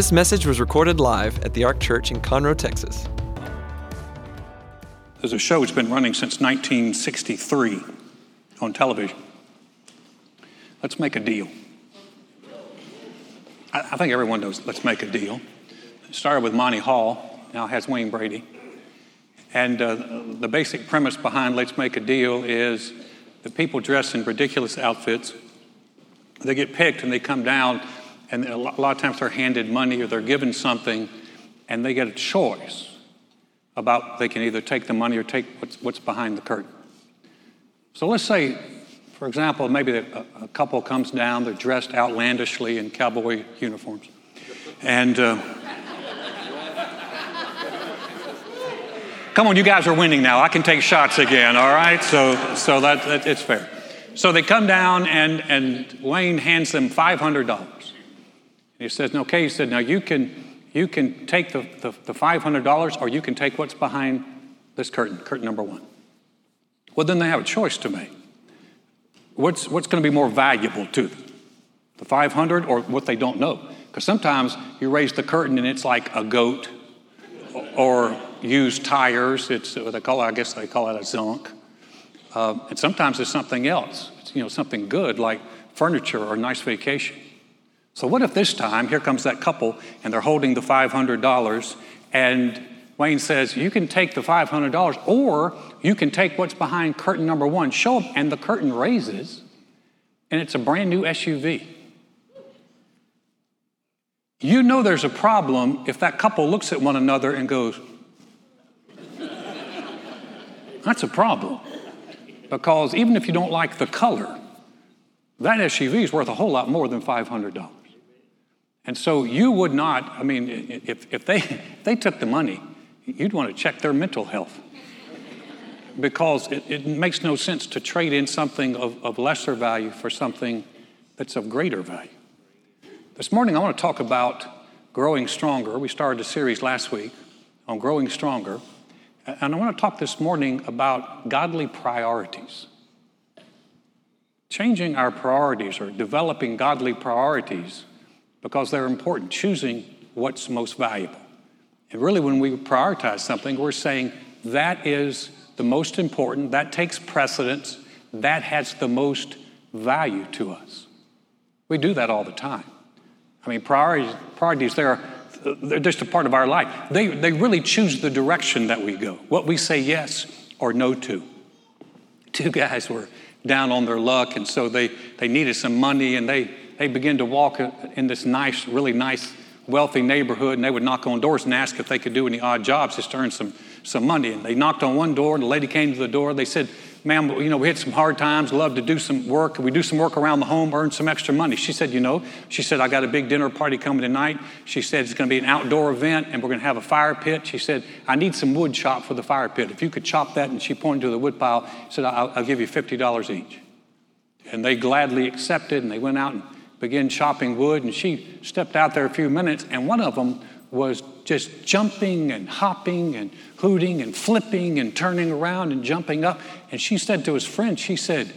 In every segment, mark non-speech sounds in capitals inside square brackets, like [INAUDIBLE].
This message was recorded live at the Ark Church in Conroe, Texas. There's a show that's been running since 1963 on television. Let's make a deal. I, think everyone knows Let's Make a Deal. It started with Monty Hall, now has Wayne Brady. And uh, the basic premise behind Let's Make a Deal is the people dress in ridiculous outfits. They get picked and they come down, and a lot of times they're handed money or they're given something, and they get a choice about they can either take the money or take what's, what's behind the curtain. So let's say, for example, maybe a, a couple comes down, they're dressed outlandishly in cowboy uniforms. And uh, come on, you guys are winning now. I can take shots again, all right? So, so that, that it's fair. So they come down, and, and Wayne hands them $500. He says, okay, he said, now you can you can take the, the, the $500 or you can take what's behind this curtain, curtain number one. Well, then they have a choice to make. What's, what's going to be more valuable to them? The 500 or what they don't know? Because sometimes you raise the curtain and it's like a goat or used tires. It's what they call, I guess they call it a zonk. Uh, and sometimes it's something else. It's, you know, something good like furniture or a nice vacation. So, what if this time, here comes that couple, and they're holding the $500, and Wayne says, You can take the $500, or you can take what's behind curtain number one. Show up, and the curtain raises, and it's a brand new SUV. You know there's a problem if that couple looks at one another and goes, [LAUGHS] That's a problem. Because even if you don't like the color, that SUV is worth a whole lot more than $500. And so you would not, I mean, if, if, they, [LAUGHS] if they took the money, you'd want to check their mental health. Because it, it makes no sense to trade in something of, of lesser value for something that's of greater value. This morning, I want to talk about growing stronger. We started a series last week on growing stronger. And I want to talk this morning about godly priorities. Changing our priorities or developing godly priorities because they're important, choosing what's most valuable. And really, when we prioritize something, we're saying that is the most important, that takes precedence, that has the most value to us. We do that all the time. I mean, priorities, priorities they're, they're just a part of our life. They, they really choose the direction that we go, what we say yes or no to. Two guys were down on their luck, and so they, they needed some money, and they they begin to walk in this nice, really nice, wealthy neighborhood, and they would knock on doors and ask if they could do any odd jobs just to earn some, some money. And they knocked on one door, and the lady came to the door. They said, Ma'am, you know, we had some hard times, love to do some work. We do some work around the home, earn some extra money? She said, You know, she said, I got a big dinner party coming tonight. She said, It's going to be an outdoor event, and we're going to have a fire pit. She said, I need some wood chopped for the fire pit. If you could chop that, and she pointed to the wood pile, said, I'll, I'll give you $50 each. And they gladly accepted, and they went out and began chopping wood, and she stepped out there a few minutes, and one of them was just jumping and hopping and hooting and flipping and turning around and jumping up. And she said to his friend, she said,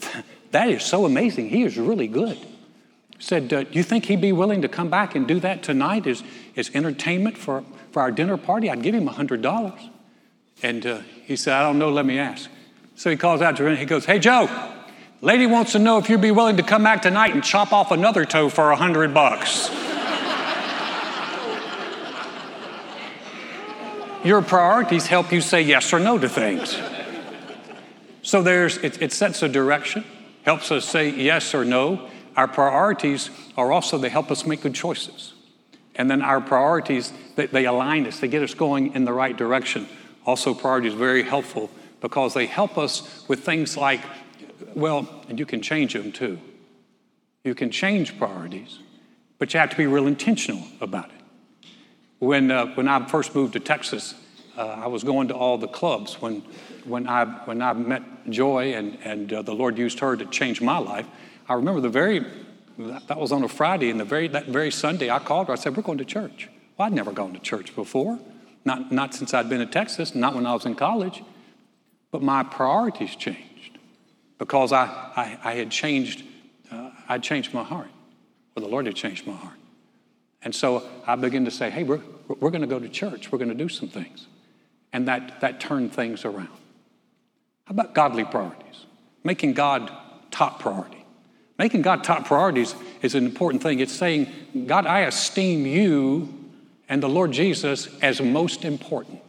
[LAUGHS] That is so amazing. He is really good. Said, Do you think he'd be willing to come back and do that tonight as, as entertainment for, for our dinner party? I'd give him $100. And uh, he said, I don't know, let me ask. So he calls out to her and he goes, Hey, Joe, Lady wants to know if you'd be willing to come back tonight and chop off another toe for a hundred bucks. Your priorities help you say yes or no to things. So there's it, it sets a direction, helps us say yes or no. Our priorities are also they help us make good choices. And then our priorities, they, they align us, they get us going in the right direction. Also, priorities very helpful because they help us with things like well, and you can change them too. You can change priorities, but you have to be real intentional about it. When, uh, when I first moved to Texas, uh, I was going to all the clubs. When, when, I, when I met Joy and, and uh, the Lord used her to change my life, I remember the very, that was on a Friday, and the very, that very Sunday I called her. I said, We're going to church. Well, I'd never gone to church before, not, not since I'd been in Texas, not when I was in college. But my priorities changed because I, I, I had changed, uh, I'd changed my heart. Well, the Lord had changed my heart. And so I began to say, hey, we're, we're going to go to church. We're going to do some things. And that, that turned things around. How about godly priorities? Making God top priority. Making God top priorities is an important thing. It's saying, God, I esteem you and the Lord Jesus as most important.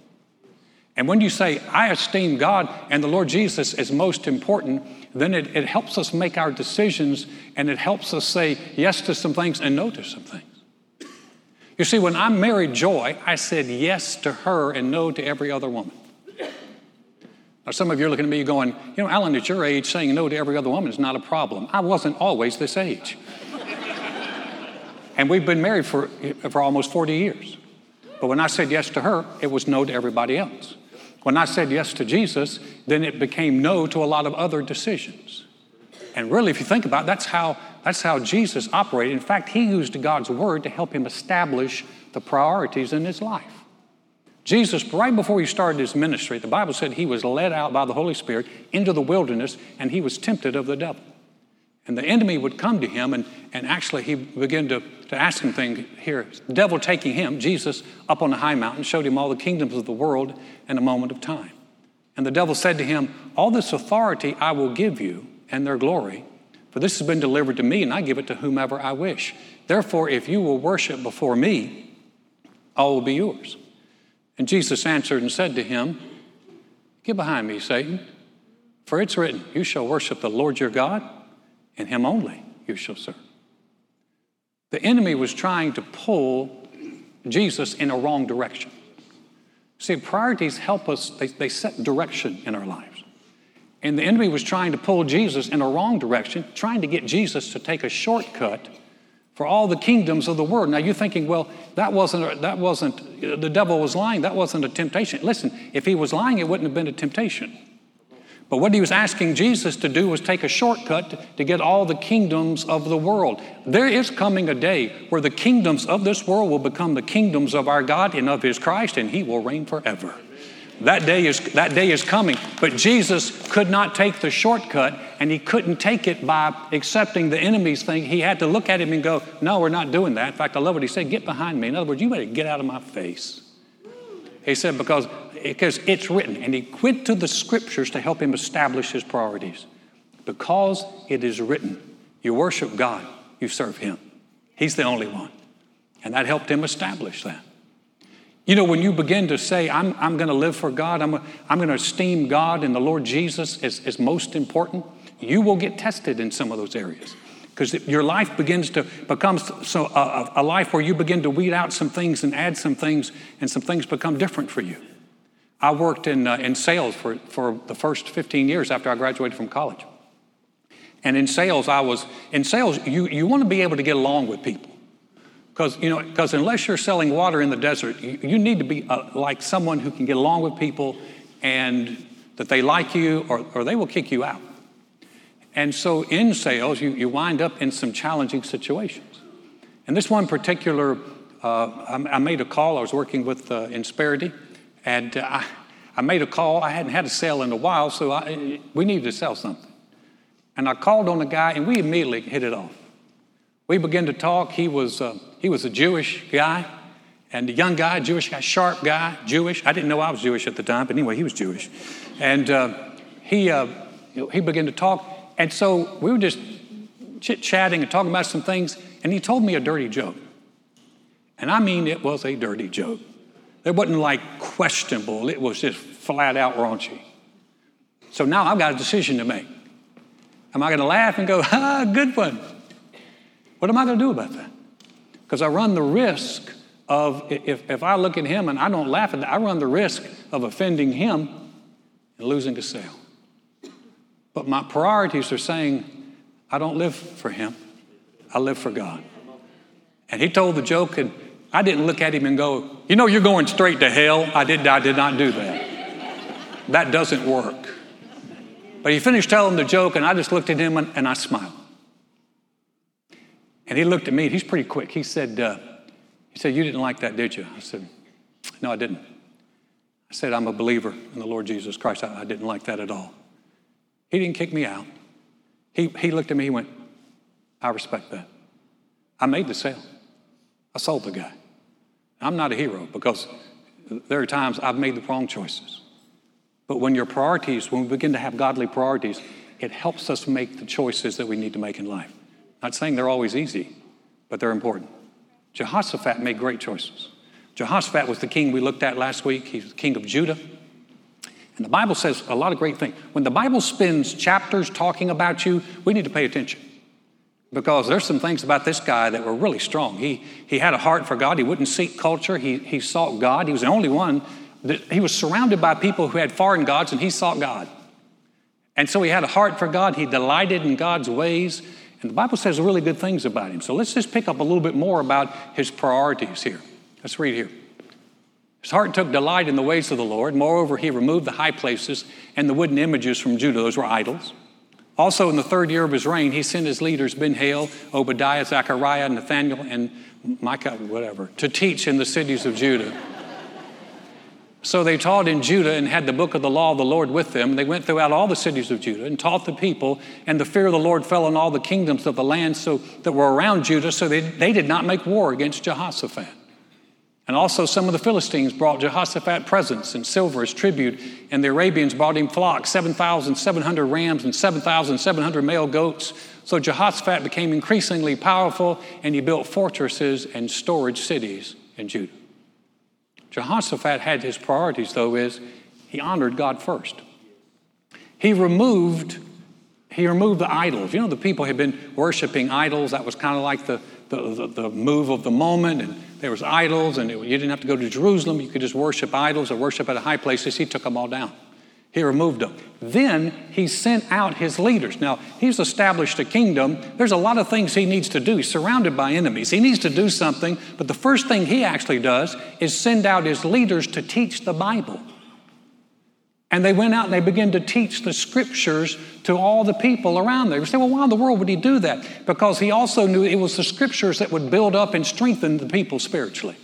And when you say, I esteem God and the Lord Jesus as most important, then it, it helps us make our decisions and it helps us say yes to some things and no to some things. You see, when I married Joy, I said yes to her and no to every other woman. Now, some of you are looking at me going, you know, Alan, at your age, saying no to every other woman is not a problem. I wasn't always this age. and we've been married for, for almost 40 years. But when I said yes to her, it was no to everybody else. When I said yes to Jesus, then it became no to a lot of other decisions. And really, if you think about it, that's how, that's how Jesus operated. In fact, he used God's word to help him establish the priorities in his life. Jesus, right before he started his ministry, the Bible said he was led out by the Holy Spirit into the wilderness and he was tempted of the devil. And the enemy would come to him, and, and actually he began to, to ask him things here. Devil taking him, Jesus, up on a high mountain, showed him all the kingdoms of the world in a moment of time. And the devil said to him, All this authority I will give you and their glory, for this has been delivered to me, and I give it to whomever I wish. Therefore, if you will worship before me, all will be yours. And Jesus answered and said to him, Get behind me, Satan, for it's written, You shall worship the Lord your God and him only you shall serve. The enemy was trying to pull Jesus in a wrong direction. See, priorities help us, they, they set direction in our lives. And the enemy was trying to pull Jesus in a wrong direction, trying to get Jesus to take a shortcut for all the kingdoms of the world. Now you're thinking, well, that wasn't, that wasn't, the devil was lying. That wasn't a temptation. Listen, if he was lying, it wouldn't have been a temptation. But what he was asking Jesus to do was take a shortcut to get all the kingdoms of the world. There is coming a day where the kingdoms of this world will become the kingdoms of our God and of his Christ, and he will reign forever. That day is, that day is coming. But Jesus could not take the shortcut, and he couldn't take it by accepting the enemy's thing. He had to look at him and go, No, we're not doing that. In fact, I love what he said get behind me. In other words, you better get out of my face. He said, Because because it's written. And he went to the scriptures to help him establish his priorities. Because it is written, you worship God, you serve him. He's the only one. And that helped him establish that. You know, when you begin to say, I'm, I'm going to live for God, I'm, I'm going to esteem God and the Lord Jesus as, as most important, you will get tested in some of those areas. Because your life begins to become so a, a life where you begin to weed out some things and add some things, and some things become different for you. I worked in, uh, in sales for, for the first 15 years after I graduated from college. And in sales, I was, in sales, you, you want to be able to get along with people. Because, you know, because unless you're selling water in the desert, you, you need to be uh, like someone who can get along with people and that they like you or, or they will kick you out. And so in sales, you, you wind up in some challenging situations. And this one particular, uh, I, I, made a call. I was working with uh, Insperity and uh, I, I made a call. I hadn't had a sale in a while, so I, we needed to sell something. And I called on the guy, and we immediately hit it off. We began to talk. He was, uh, he was a Jewish guy, and a young guy, Jewish guy, sharp guy, Jewish. I didn't know I was Jewish at the time, but anyway, he was Jewish. And uh, he, uh, he began to talk. And so we were just chit chatting and talking about some things, and he told me a dirty joke. And I mean, it was a dirty joke. It wasn't like questionable, it was just flat out raunchy. So now I've got a decision to make. Am I going to laugh and go, [LAUGHS] ah, good one? What am I going to do about that? Because I run the risk of, if, if I look at him and I don't laugh at that, I run the risk of offending him and losing a sale. But my priorities are saying, I don't live for him, I live for God. And he told the joke, and I didn't look at him and go, You know, you're going straight to hell. I did, I did not do that. That doesn't work. But he finished telling the joke, and I just looked at him and, and I smiled. And he looked at me, and he's pretty quick. He said, uh, he said, You didn't like that, did you? I said, No, I didn't. I said, I'm a believer in the Lord Jesus Christ. I, I didn't like that at all. He didn't kick me out. He, he looked at me, he went, I respect that. I made the sale. I sold the guy. I'm not a hero because there are times I've made the wrong choices. But when your priorities, when we begin to have godly priorities, it helps us make the choices that we need to make in life. Not saying they're always easy, but they're important. Jehoshaphat made great choices. Jehoshaphat was the king we looked at last week. He's the king of Judah. And the Bible says a lot of great things. When the Bible spends chapters talking about you, we need to pay attention. Because there's some things about this guy that were really strong. He, he had a heart for God. He wouldn't seek culture. He, he sought God. He was the only one that he was surrounded by people who had foreign gods, and he sought God. And so he had a heart for God. He delighted in God's ways. And the Bible says really good things about him. So let's just pick up a little bit more about his priorities here. Let's read here. His heart took delight in the ways of the Lord. Moreover, he removed the high places and the wooden images from Judah. Those were idols. Also, in the third year of his reign, he sent his leaders, Ben-Hail, Obadiah, Zechariah, Nathaniel, and Micah, whatever, to teach in the cities of Judah. So they taught in Judah and had the book of the law of the Lord with them. They went throughout all the cities of Judah and taught the people, and the fear of the Lord fell on all the kingdoms of the land so, that were around Judah, so they, they did not make war against Jehoshaphat. And also, some of the Philistines brought Jehoshaphat presents and silver as tribute, and the Arabians brought him flocks 7,700 rams and 7,700 male goats. So Jehoshaphat became increasingly powerful, and he built fortresses and storage cities in Judah. Jehoshaphat had his priorities, though, is he honored God first. He removed, he removed the idols. You know, the people had been worshiping idols. That was kind of like the, the, the, the move of the moment. And there was idols, and it, you didn't have to go to Jerusalem. You could just worship idols or worship at high places. He took them all down. He removed them. Then he sent out his leaders. Now, he's established a kingdom. There's a lot of things he needs to do. He's surrounded by enemies. He needs to do something, but the first thing he actually does is send out his leaders to teach the Bible. And they went out and they began to teach the scriptures to all the people around there. You say, well, why in the world would he do that? Because he also knew it was the scriptures that would build up and strengthen the people spiritually.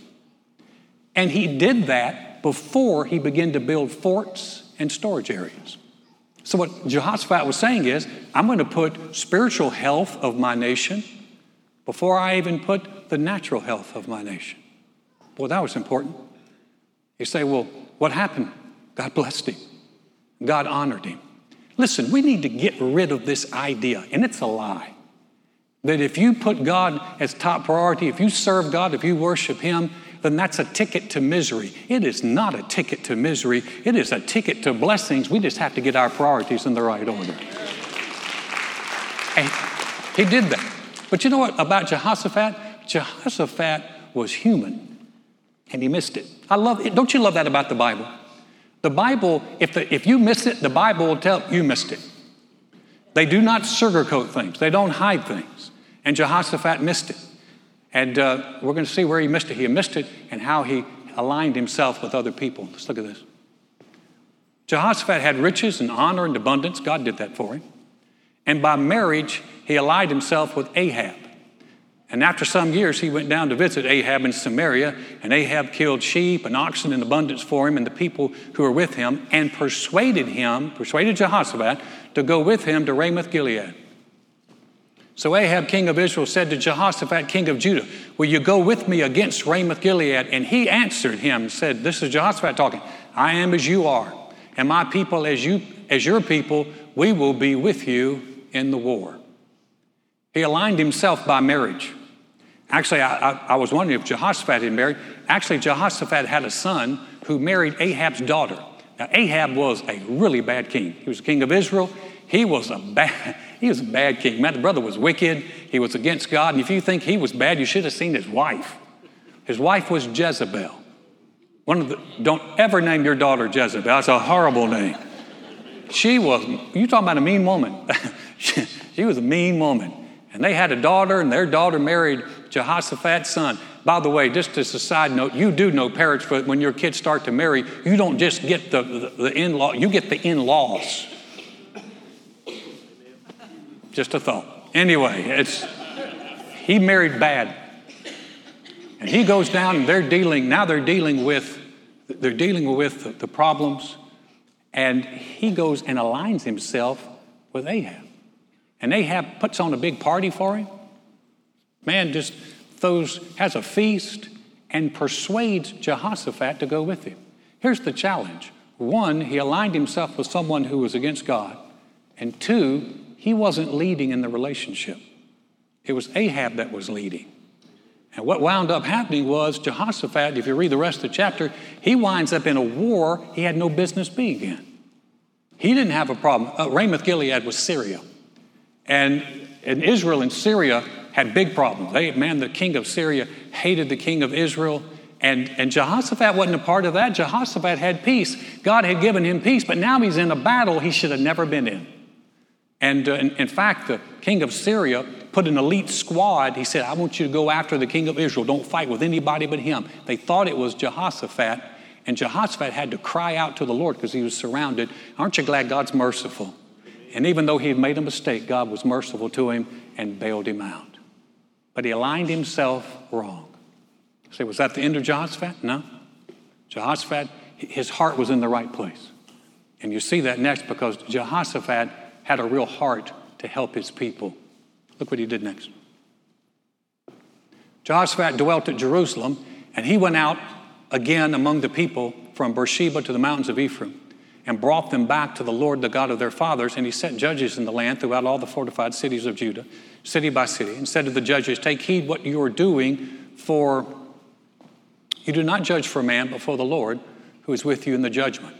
And he did that before he began to build forts and storage areas. So, what Jehoshaphat was saying is, I'm going to put spiritual health of my nation before I even put the natural health of my nation. Well, that was important. You say, well, what happened? God blessed him. God honored him. Listen, we need to get rid of this idea, and it's a lie, that if you put God as top priority, if you serve God, if you worship Him, then that's a ticket to misery. It is not a ticket to misery, it is a ticket to blessings. We just have to get our priorities in the right order. And he did that. But you know what about Jehoshaphat? Jehoshaphat was human, and he missed it. I love it. Don't you love that about the Bible? The Bible, if, the, if you miss it, the Bible will tell you missed it. They do not sugarcoat things, they don't hide things. And Jehoshaphat missed it. And uh, we're going to see where he missed it. He missed it and how he aligned himself with other people. Let's look at this. Jehoshaphat had riches and honor and abundance. God did that for him. And by marriage, he allied himself with Ahab. And after some years, he went down to visit Ahab in Samaria, and Ahab killed sheep and oxen in abundance for him and the people who were with him, and persuaded him, persuaded Jehoshaphat, to go with him to Ramoth Gilead. So Ahab, king of Israel, said to Jehoshaphat, king of Judah, Will you go with me against Ramoth Gilead? And he answered him and said, This is Jehoshaphat talking, I am as you are, and my people as you as your people, we will be with you in the war. He aligned himself by marriage. Actually, I, I, I, was wondering if Jehoshaphat had married. Actually, Jehoshaphat had a son who married Ahab's daughter. Now, Ahab was a really bad king. He was the king of Israel. He was a bad, [LAUGHS] he was a bad king. Man, the brother was wicked. He was against God. And if you think he was bad, you should have seen his wife. His wife was Jezebel. One of the, don't ever name your daughter Jezebel. That's a horrible name. She was, you talking about a mean woman. she, [LAUGHS] she was a mean woman. And they had a daughter, and their daughter married Jehoshaphat's son. By the way, just as a side note, you do know parents, but when your kids start to marry, you don't just get the, the, the in law, you get the in laws. Just a thought. Anyway, it's he married bad. And he goes down and they're dealing, now they're dealing with, they're dealing with the, the problems. And he goes and aligns himself with Ahab. And Ahab puts on a big party for him. Man, just throws, has a feast, and persuades Jehoshaphat to go with him. Here's the challenge one, he aligned himself with someone who was against God, and two, he wasn't leading in the relationship. It was Ahab that was leading. And what wound up happening was Jehoshaphat, if you read the rest of the chapter, he winds up in a war he had no business being in. He didn't have a problem. Uh, Ramoth Gilead was Syria. And, and Israel and Syria had big problems. They, man, the king of Syria hated the king of Israel. And, and Jehoshaphat wasn't a part of that. Jehoshaphat had peace. God had given him peace, but now he's in a battle he should have never been in. And uh, in, in, fact, the king of Syria put an elite squad. He said, I want you to go after the king of Israel. Don't fight with anybody but him. They thought it was Jehoshaphat, and Jehoshaphat had to cry out to the Lord because he was surrounded. Aren't you glad God's merciful? And even though he had made a mistake, God was merciful to him and bailed him out. But he aligned himself wrong. Say, was that the end of Jehoshaphat? No. Jehoshaphat, his heart was in the right place. And you see that next because Jehoshaphat had a real heart to help his people. Look what he did next. Jehoshaphat dwelt at Jerusalem, and he went out again among the people from Beersheba to the mountains of Ephraim and brought them back to the Lord, the God of their fathers. And he set judges in the land throughout all the fortified cities of Judah, city by city, and said to the judges, Take heed what you are doing, for you do not judge for a man, but for the Lord, who is with you in the judgment.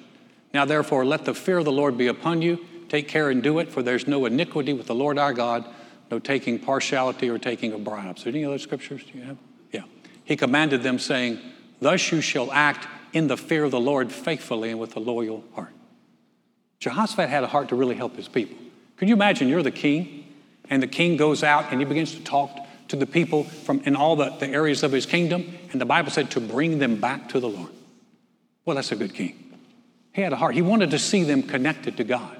Now, therefore, let the fear of the Lord be upon you Take care and do it, for there's no iniquity with the Lord our God, no taking partiality or taking of bribes. Any other scriptures do you have? Yeah. He commanded them, saying, Thus you shall act in the fear of the Lord faithfully and with a loyal heart. Jehoshaphat had a heart to really help his people. Could you imagine you're the king, and the king goes out and he begins to talk to the people from in all the, the areas of his kingdom, and the Bible said to bring them back to the Lord. Well, that's a good king. He had a heart. He wanted to see them connected to God.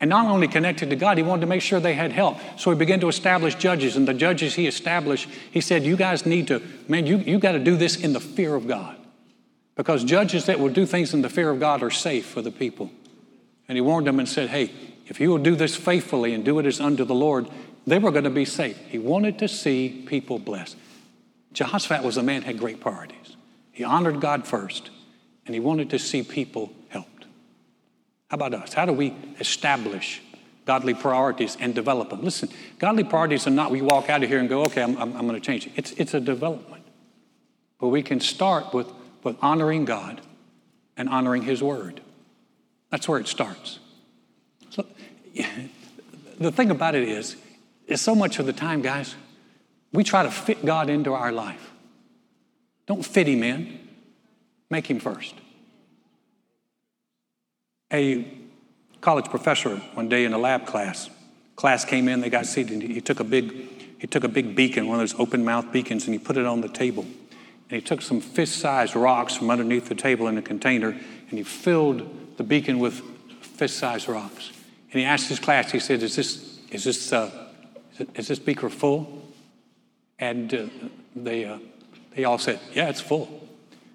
And not only connected to God, he wanted to make sure they had help. So he began to establish judges. And the judges he established, he said, You guys need to, man, you, you got to do this in the fear of God. Because judges that will do things in the fear of God are safe for the people. And he warned them and said, Hey, if you will do this faithfully and do it as unto the Lord, they were going to be safe. He wanted to see people blessed. Jehoshaphat was a man had great priorities. He honored God first, and he wanted to see people helped. how about us? How do we establish godly priorities and develop them? Listen, godly priorities are not we walk out of here and go, okay, I'm, I'm, I'm going to change it. It's, it's a development. But we can start with, with honoring God and honoring His Word. That's where it starts. So, the thing about it is, is so much of the time, guys, we try to fit God into our life. Don't fit Him in, make Him first a college professor one day in a lab class. Class came in, they got seated. He took a big, he took a big beacon, one of those open mouth beacons, and he put it on the table. And he took some fist-sized rocks from underneath the table in a container, and he filled the beacon with fist-sized rocks. And he asked his class, he said, "Is this, is this, uh, is this beaker full?" And uh, they, uh, they all said, "Yeah, it's full."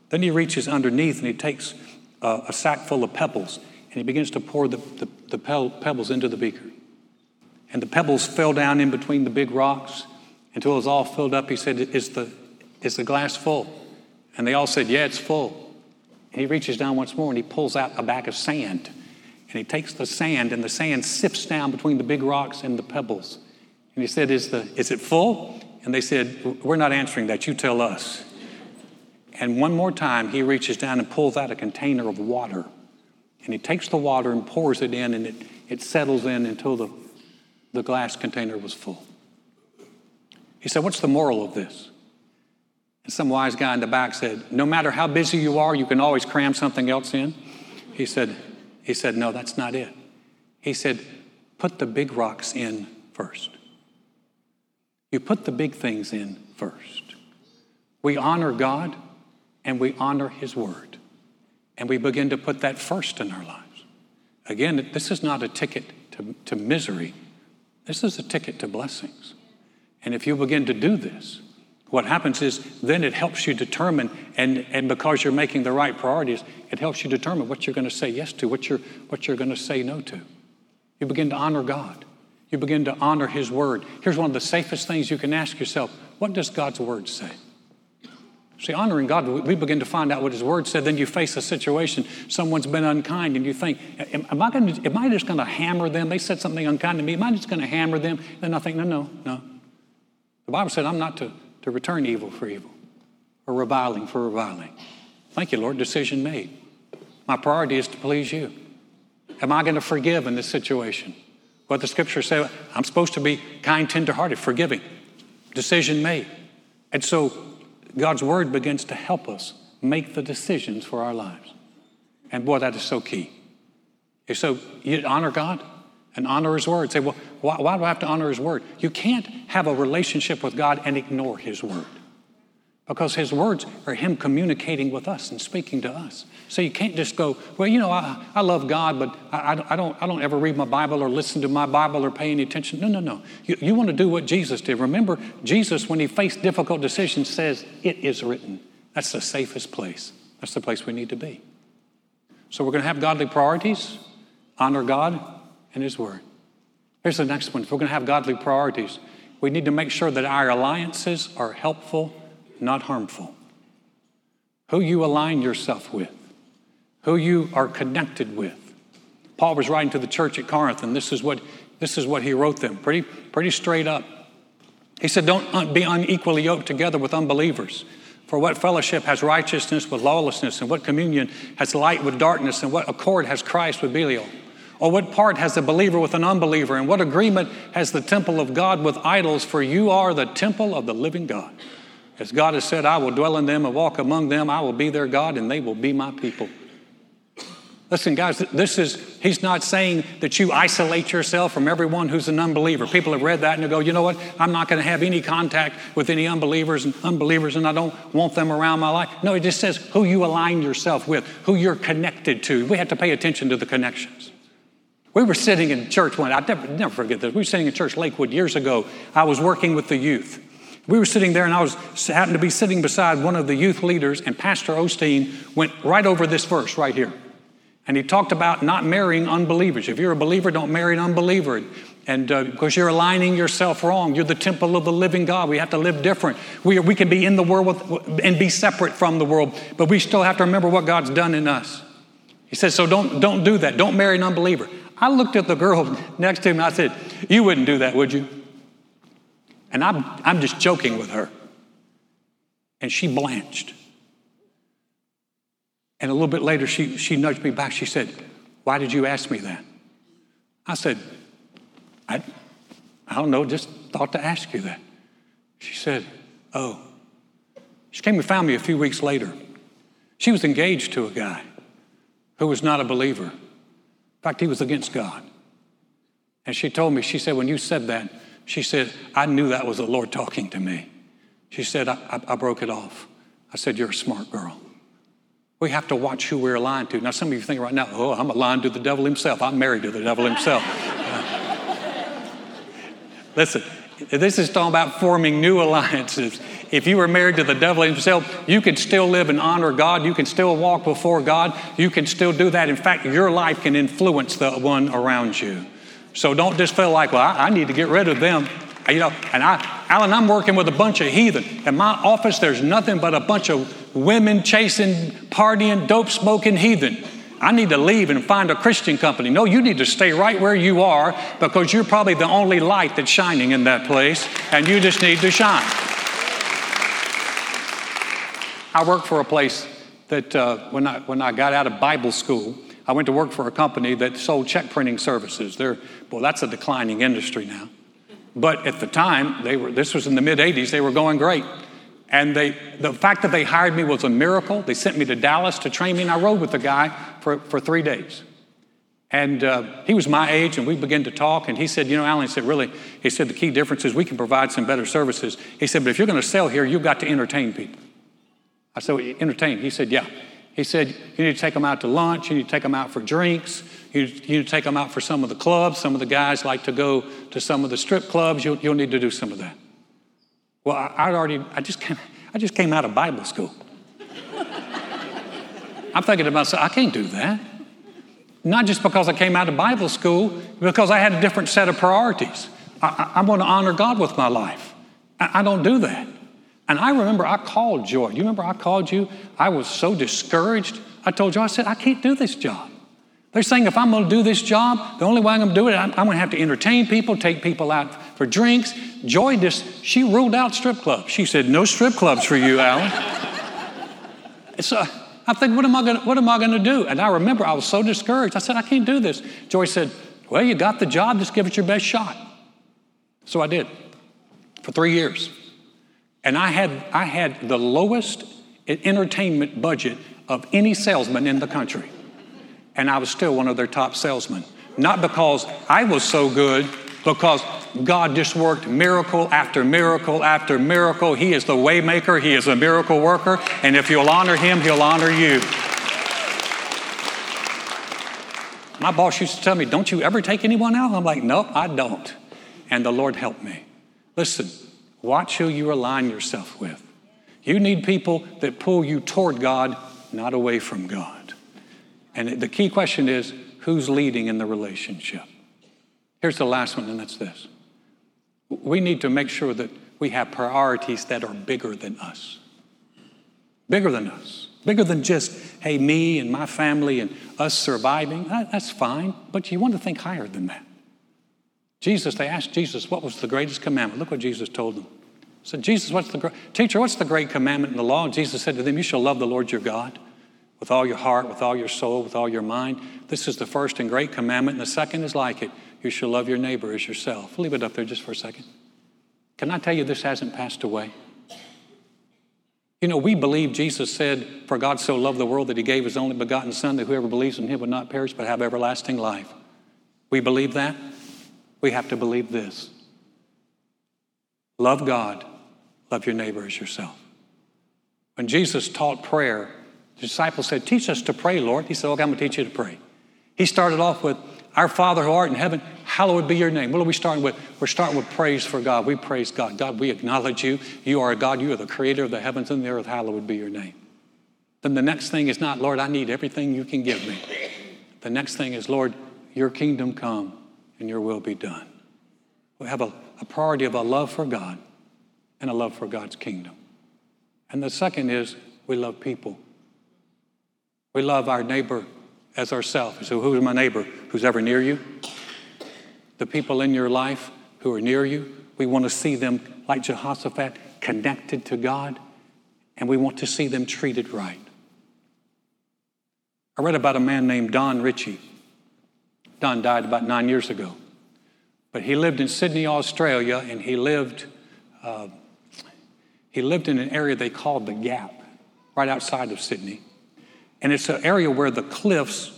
Then he reaches underneath and he takes uh, a sack full of pebbles and he begins to pour the, the, the pebbles into the beaker. And the pebbles fell down in between the big rocks until it was all filled up. He said, Is the, is the glass full? And they all said, Yeah, it's full. And he reaches down once more and he pulls out a bag of sand. And he takes the sand, and the sand sifts down between the big rocks and the pebbles. And he said, Is, the, is it full? And they said, We're not answering that. You tell us. And one more time, he reaches down and pulls out a container of water. And he takes the water and pours it in, and it, it settles in until the, the glass container was full. He said, What's the moral of this? Some wise guy in the back said, No matter how busy you are, you can always cram something else in. He said, he said, No, that's not it. He said, Put the big rocks in first. You put the big things in first. We honor God and we honor His Word and we begin to put that first in our lives. Again, this is not a ticket to, to misery, this is a ticket to blessings. And if you begin to do this, what happens is then it helps you determine, and, and because you're making the right priorities, it helps you determine what you're going to say yes to, what you're, what you're going to say no to. You begin to honor God. You begin to honor His Word. Here's one of the safest things you can ask yourself What does God's word say? See, honoring God, we begin to find out what His Word said. Then you face a situation, someone's been unkind, and you think, am, am I, gonna, am I just going to hammer them? They said something unkind to me. Am I just going to hammer them? Then I think, no, no, no. The Bible said I'm not to, to return evil for evil or reviling for reviling. Thank you, Lord. Decision made. My priority is to please you. Am I going to forgive in this situation? What the scripture says, I'm supposed to be kind, tenderhearted, forgiving. Decision made. And so God's word begins to help us make the decisions for our lives. And boy, that is so key. So you honor God and honor His word. Say, well, why, why do I have to honor His word? You can't have a relationship with God and ignore His word because his words are him communicating with us and speaking to us. So you can't just go, well, you know, I, I love God, but I, I, don't, I don't ever read my Bible or listen to my Bible or pay any attention. No, no, no. You, you want to do what Jesus did. Remember, Jesus, when he faced difficult decisions, says, It is written. That's the safest place. That's the place we need to be. So we're going to have godly priorities, honor God and his word. Here's the next one. If we're going to have godly priorities, we need to make sure that our alliances are helpful not harmful. Who you align yourself with, who you are connected with. Paul was writing to the church at Corinth, and this is what, this is what he wrote them, pretty, pretty straight up. He said, Don't uh, be unequally yoked together with unbelievers. For what fellowship has righteousness with lawlessness, and what communion has light with darkness, and what accord has Christ with Belial? Or what part has the believer with an unbeliever, and what agreement has the temple of God with idols? For you are the temple of the living God. As God has said, I will dwell in them and walk among them. I will be their God and they will be my people. Listen, guys, this is, he's not saying that you isolate yourself from everyone who's an unbeliever. People have read that and they go, you know what? I'm not going to have any contact with any unbelievers and unbelievers and I don't want them around my life. No, it just says who you align yourself with, who you're connected to. We have to pay attention to the connections. We were sitting in church one, I never, never forget this. We were sitting in church Lakewood years ago. I was working with the youth. We were sitting there, and I was happened to be sitting beside one of the youth leaders, and Pastor Osteen went right over this verse right here. And he talked about not marrying unbelievers. If you're a believer, don't marry an unbeliever. And uh, because you're aligning yourself wrong, you're the temple of the living God. We have to live different. We, we can be in the world with, and be separate from the world, but we still have to remember what God's done in us. He says, so don't, don't do that. Don't marry an unbeliever. I looked at the girl next to him and I said, You wouldn't do that, would you? And I'm, I'm just joking with her. And she blanched. And a little bit later, she, she nudged me back. She said, Why did you ask me that? I said, I, I don't know, just thought to ask you that. She said, Oh. She came and found me a few weeks later. She was engaged to a guy who was not a believer. In fact, he was against God. And she told me, she said, When you said that, she said, I knew that was the Lord talking to me. She said, I, I, I broke it off. I said, You're a smart girl. We have to watch who we're aligned to. Now, some of you think right now, oh, I'm aligned to the devil himself. I'm married to the devil himself. [LAUGHS] Listen, this is talking about forming new alliances. If you were married to the devil himself, you can still live and honor God. You can still walk before God. You can still do that. In fact, your life can influence the one around you. So don't just feel like, well, I, I need to get rid of them. You know, and I, Alan, I'm working with a bunch of heathen. In my office, there's nothing but a bunch of women chasing, partying, dope smoking heathen. I need to leave and find a Christian company. No, you need to stay right where you are because you're probably the only light that's shining in that place, and you just need to shine. I worked for a place that uh, when, I, when I got out of Bible school, I went to work for a company that sold check printing services. They're, well, that's a declining industry now. But at the time, they were, this was in the mid 80s, they were going great. And they, the fact that they hired me was a miracle. They sent me to Dallas to train me, and I rode with the guy for, for three days. And uh, he was my age, and we began to talk. And he said, You know, Alan, he said, Really, he said, the key difference is we can provide some better services. He said, But if you're going to sell here, you've got to entertain people. I said, well, Entertain? He said, Yeah. He said, You need to take them out to lunch, you need to take them out for drinks, you, need to take them out for some of the clubs. Some of the guys like to go to some of the strip clubs. You'll, you'll need to do some of that. Well, I, I already, I just, came, I just came out of Bible school. I'm thinking to myself, I can't do that. Not just because I came out of Bible school, because I had a different set of priorities. I, I, I want to honor God with my life. I, I don't do that. And I remember I called Joy. You remember I called you? I was so discouraged. I told you, I said, I can't do this job. They're saying if I'm going to do this job, the only way I'm going to do it, I'm, I'm going to have to entertain people, take people out for drinks. Joy just, she ruled out strip clubs. She said, no strip clubs for you, Alan. so I think, what am I to, what am I to do? And I remember I was so discouraged. I said, I can't do this. Joy said, well, you got the job, just give it your best shot. So I did for three years. And I had, I had the lowest entertainment budget of any salesman in the country and I was still one of their top salesmen. Not because I was so good, because God just worked miracle after miracle after miracle. He is the waymaker, He is a miracle worker, and if you'll honor Him, He'll honor you. My boss used to tell me, Don't you ever take anyone out? I'm like, Nope, I don't. And the Lord helped me. Listen, watch who you align yourself with. You need people that pull you toward God, not away from God. And the key question is who's leading in the relationship? Here's the last one, and that's this. We need to make sure that we have priorities that are bigger than us. Bigger than us. Bigger than just, hey, me and my family and us surviving. That's fine, but you want to think higher than that. Jesus, they asked Jesus, what was the greatest commandment? Look what Jesus told them. He said, Jesus, what's the teacher, what's the great commandment in the law? And Jesus said to them, You shall love the Lord your God with all your heart, with all your soul, with all your mind. This is the first and great commandment, and the second is like it. You shall love your neighbor as yourself. Leave it up there just for a second. Can I tell you this hasn't passed away? You know, we believe Jesus said, For God so loved the world that he gave his only begotten Son, that whoever believes in him would not perish but have everlasting life. We believe that. We have to believe this love God, love your neighbor as yourself. When Jesus taught prayer, the disciples said, Teach us to pray, Lord. He said, Okay, I'm going to teach you to pray. He started off with, Our Father who art in heaven, hallowed be your name. What are we starting with? We're starting with praise for God. We praise God. God, we acknowledge you. You are a God. You are the creator of the heavens and the earth. Hallowed be your name. Then the next thing is not, Lord, I need everything you can give me. The next thing is, Lord, your kingdom come and your will be done. We have a, a priority of a love for God and a love for God's kingdom. And the second is we love people. We love our neighbor as ourselves. So, who's my neighbor? Who's ever near you? The people in your life who are near you. We want to see them, like Jehoshaphat, connected to God, and we want to see them treated right. I read about a man named Don Ritchie. Don died about nine years ago. But he lived in Sydney, Australia, and he lived, uh, he lived in an area they called the Gap, right outside of Sydney. And it's an area where the cliffs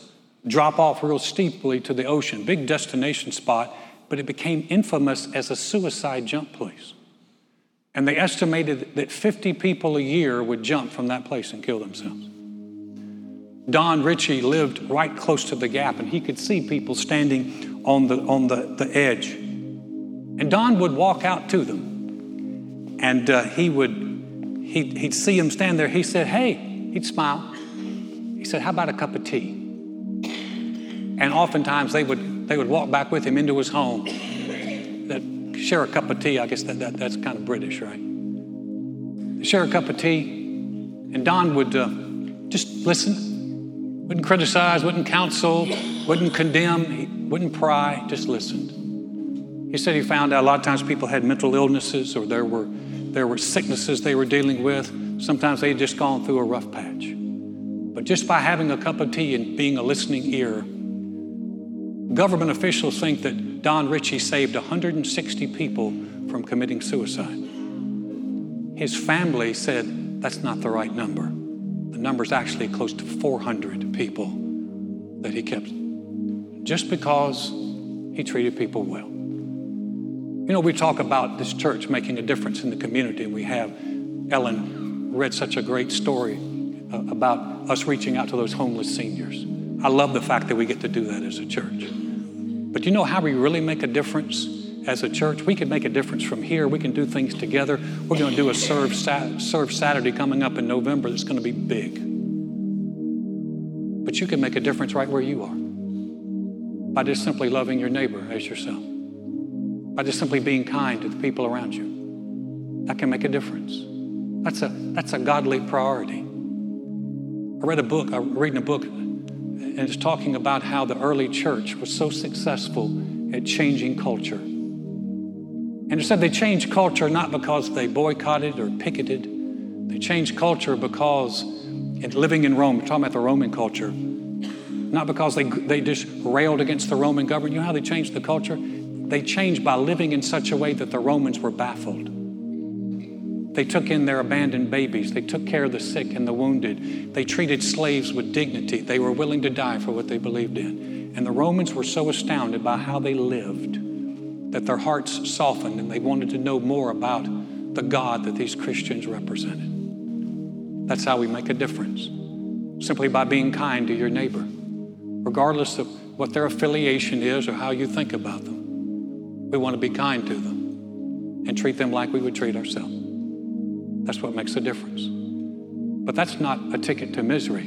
drop off real steeply to the ocean, big destination spot, but it became infamous as a suicide jump place. And they estimated that 50 people a year would jump from that place and kill themselves. Don Ritchie lived right close to the gap, and he could see people standing on the, on the, the edge. And Don would walk out to them, and uh, he would he'd, he'd see them stand there. He said, "Hey," he'd smile. He said, How about a cup of tea? And oftentimes they would, they would walk back with him into his home. That share a cup of tea, I guess that, that, that's kind of British, right? Share a cup of tea, and Don would uh, just listen, wouldn't criticize, wouldn't counsel, wouldn't condemn, wouldn't pry, just listened. He said he found out a lot of times people had mental illnesses or there were, there were sicknesses they were dealing with. Sometimes they had just gone through a rough patch. But just by having a cup of tea and being a listening ear, government officials think that Don Ritchie saved 160 people from committing suicide. His family said that's not the right number. The number is actually close to 400 people that he kept just because he treated people well. You know, we talk about this church making a difference in the community, and we have Ellen read such a great story Uh, about us reaching out to those homeless seniors. I love the fact that we get to do that as a church. But you know how we really make a difference as a church? We can make a difference from here. We can do things together. We're going to do a serve, serve Saturday coming up in November that's going to be big. But you can make a difference right where you are by just simply loving your neighbor as yourself, by just simply being kind to the people around you. That can make a difference. That's a, that's a godly priority. I read a book, I'm reading a book, and it's talking about how the early church was so successful at changing culture. And it said they changed culture not because they boycotted or picketed, they changed culture because in living in Rome, we're talking about the Roman culture, not because they, they just railed against the Roman government. You know how they changed the culture? They changed by living in such a way that the Romans were baffled. They took in their abandoned babies. They took care of the sick and the wounded. They treated slaves with dignity. They were willing to die for what they believed in. And the Romans were so astounded by how they lived that their hearts softened and they wanted to know more about the God that these Christians represented. That's how we make a difference, simply by being kind to your neighbor, regardless of what their affiliation is or how you think about them. We want to be kind to them and treat them like we would treat ourselves. That's what makes a difference. But that's not a ticket to misery.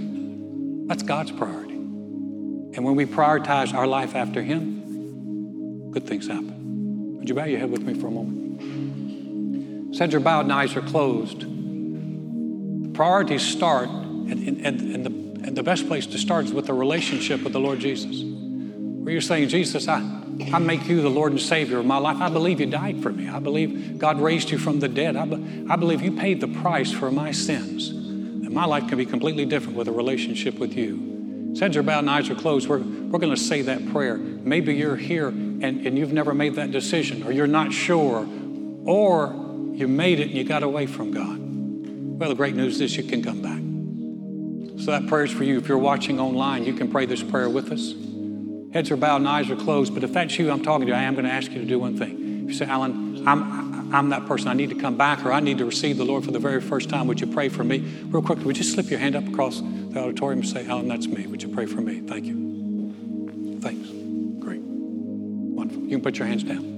That's God's priority. And when we prioritize our life after Him, good things happen. Would you bow your head with me for a moment? As your bowed and eyes are closed, the priorities start, and, and, and, the, and the best place to start is with a relationship with the Lord Jesus. Where you're saying, Jesus, I, I make you the Lord and Savior of my life. I believe you died for me. I believe God raised you from the dead. I, be, I believe you paid the price for my sins. And my life can be completely different with a relationship with you. As heads are bowed and eyes are closed, we're, we're going to say that prayer. Maybe you're here and, and you've never made that decision, or you're not sure, or you made it and you got away from God. Well, the great news is you can come back. So that prayer is for you. If you're watching online, you can pray this prayer with us. Heads are bowed and eyes are closed. But if that's you I'm talking to, I am going to ask you to do one thing. If you say, Alan, I'm, I'm that person. I need to come back or I need to receive the Lord for the very first time. Would you pray for me? Real quickly, would you slip your hand up across the auditorium and say, Alan, that's me. Would you pray for me? Thank you. Thanks. Great. Wonderful. You can put your hands down.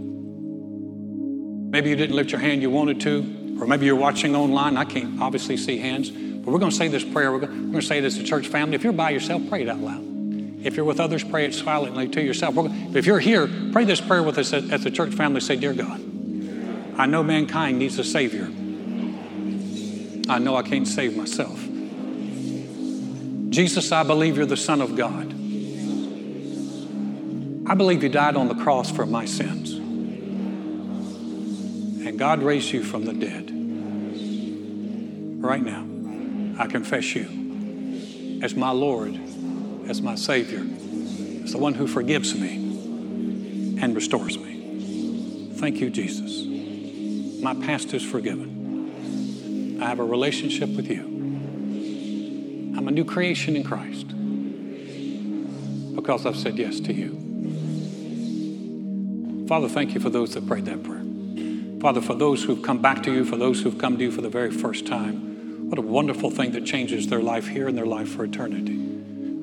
Maybe you didn't lift your hand you wanted to, or maybe you're watching online. I can't obviously see hands, but we're going to say this prayer. We're going to say as a church family. If you're by yourself, pray it out loud. If you're with others, pray it silently to yourself. If you're here, pray this prayer with us at the church family. Say, Dear God, I know mankind needs a Savior. I know I can't save myself. Jesus, I believe you're the Son of God. I believe you died on the cross for my sins. And God raised you from the dead. Right now, I confess you as my Lord as my Savior, as the one who forgives me and restores me. Thank you, Jesus. My past is forgiven. I have a relationship with you. I'm a new creation in Christ because I've said yes to you. Father, thank you for those that prayed that prayer. Father, for those who've come back to you, for those who've come to you for the very first time, what a wonderful thing that changes their life here and their life for eternity.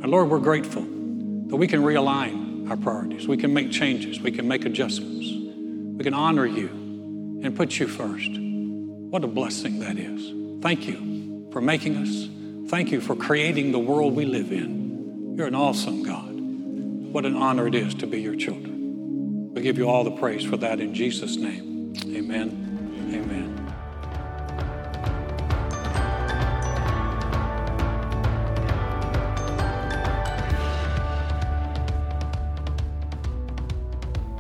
And Lord, we're grateful that we can realign our priorities. We can make changes. We can make adjustments. We can honor you and put you first. What a blessing that is. Thank you for making us. Thank you for creating the world we live in. You're an awesome God. What an honor it is to be your children. We give you all the praise for that in Jesus' name. Amen. Amen.